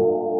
you.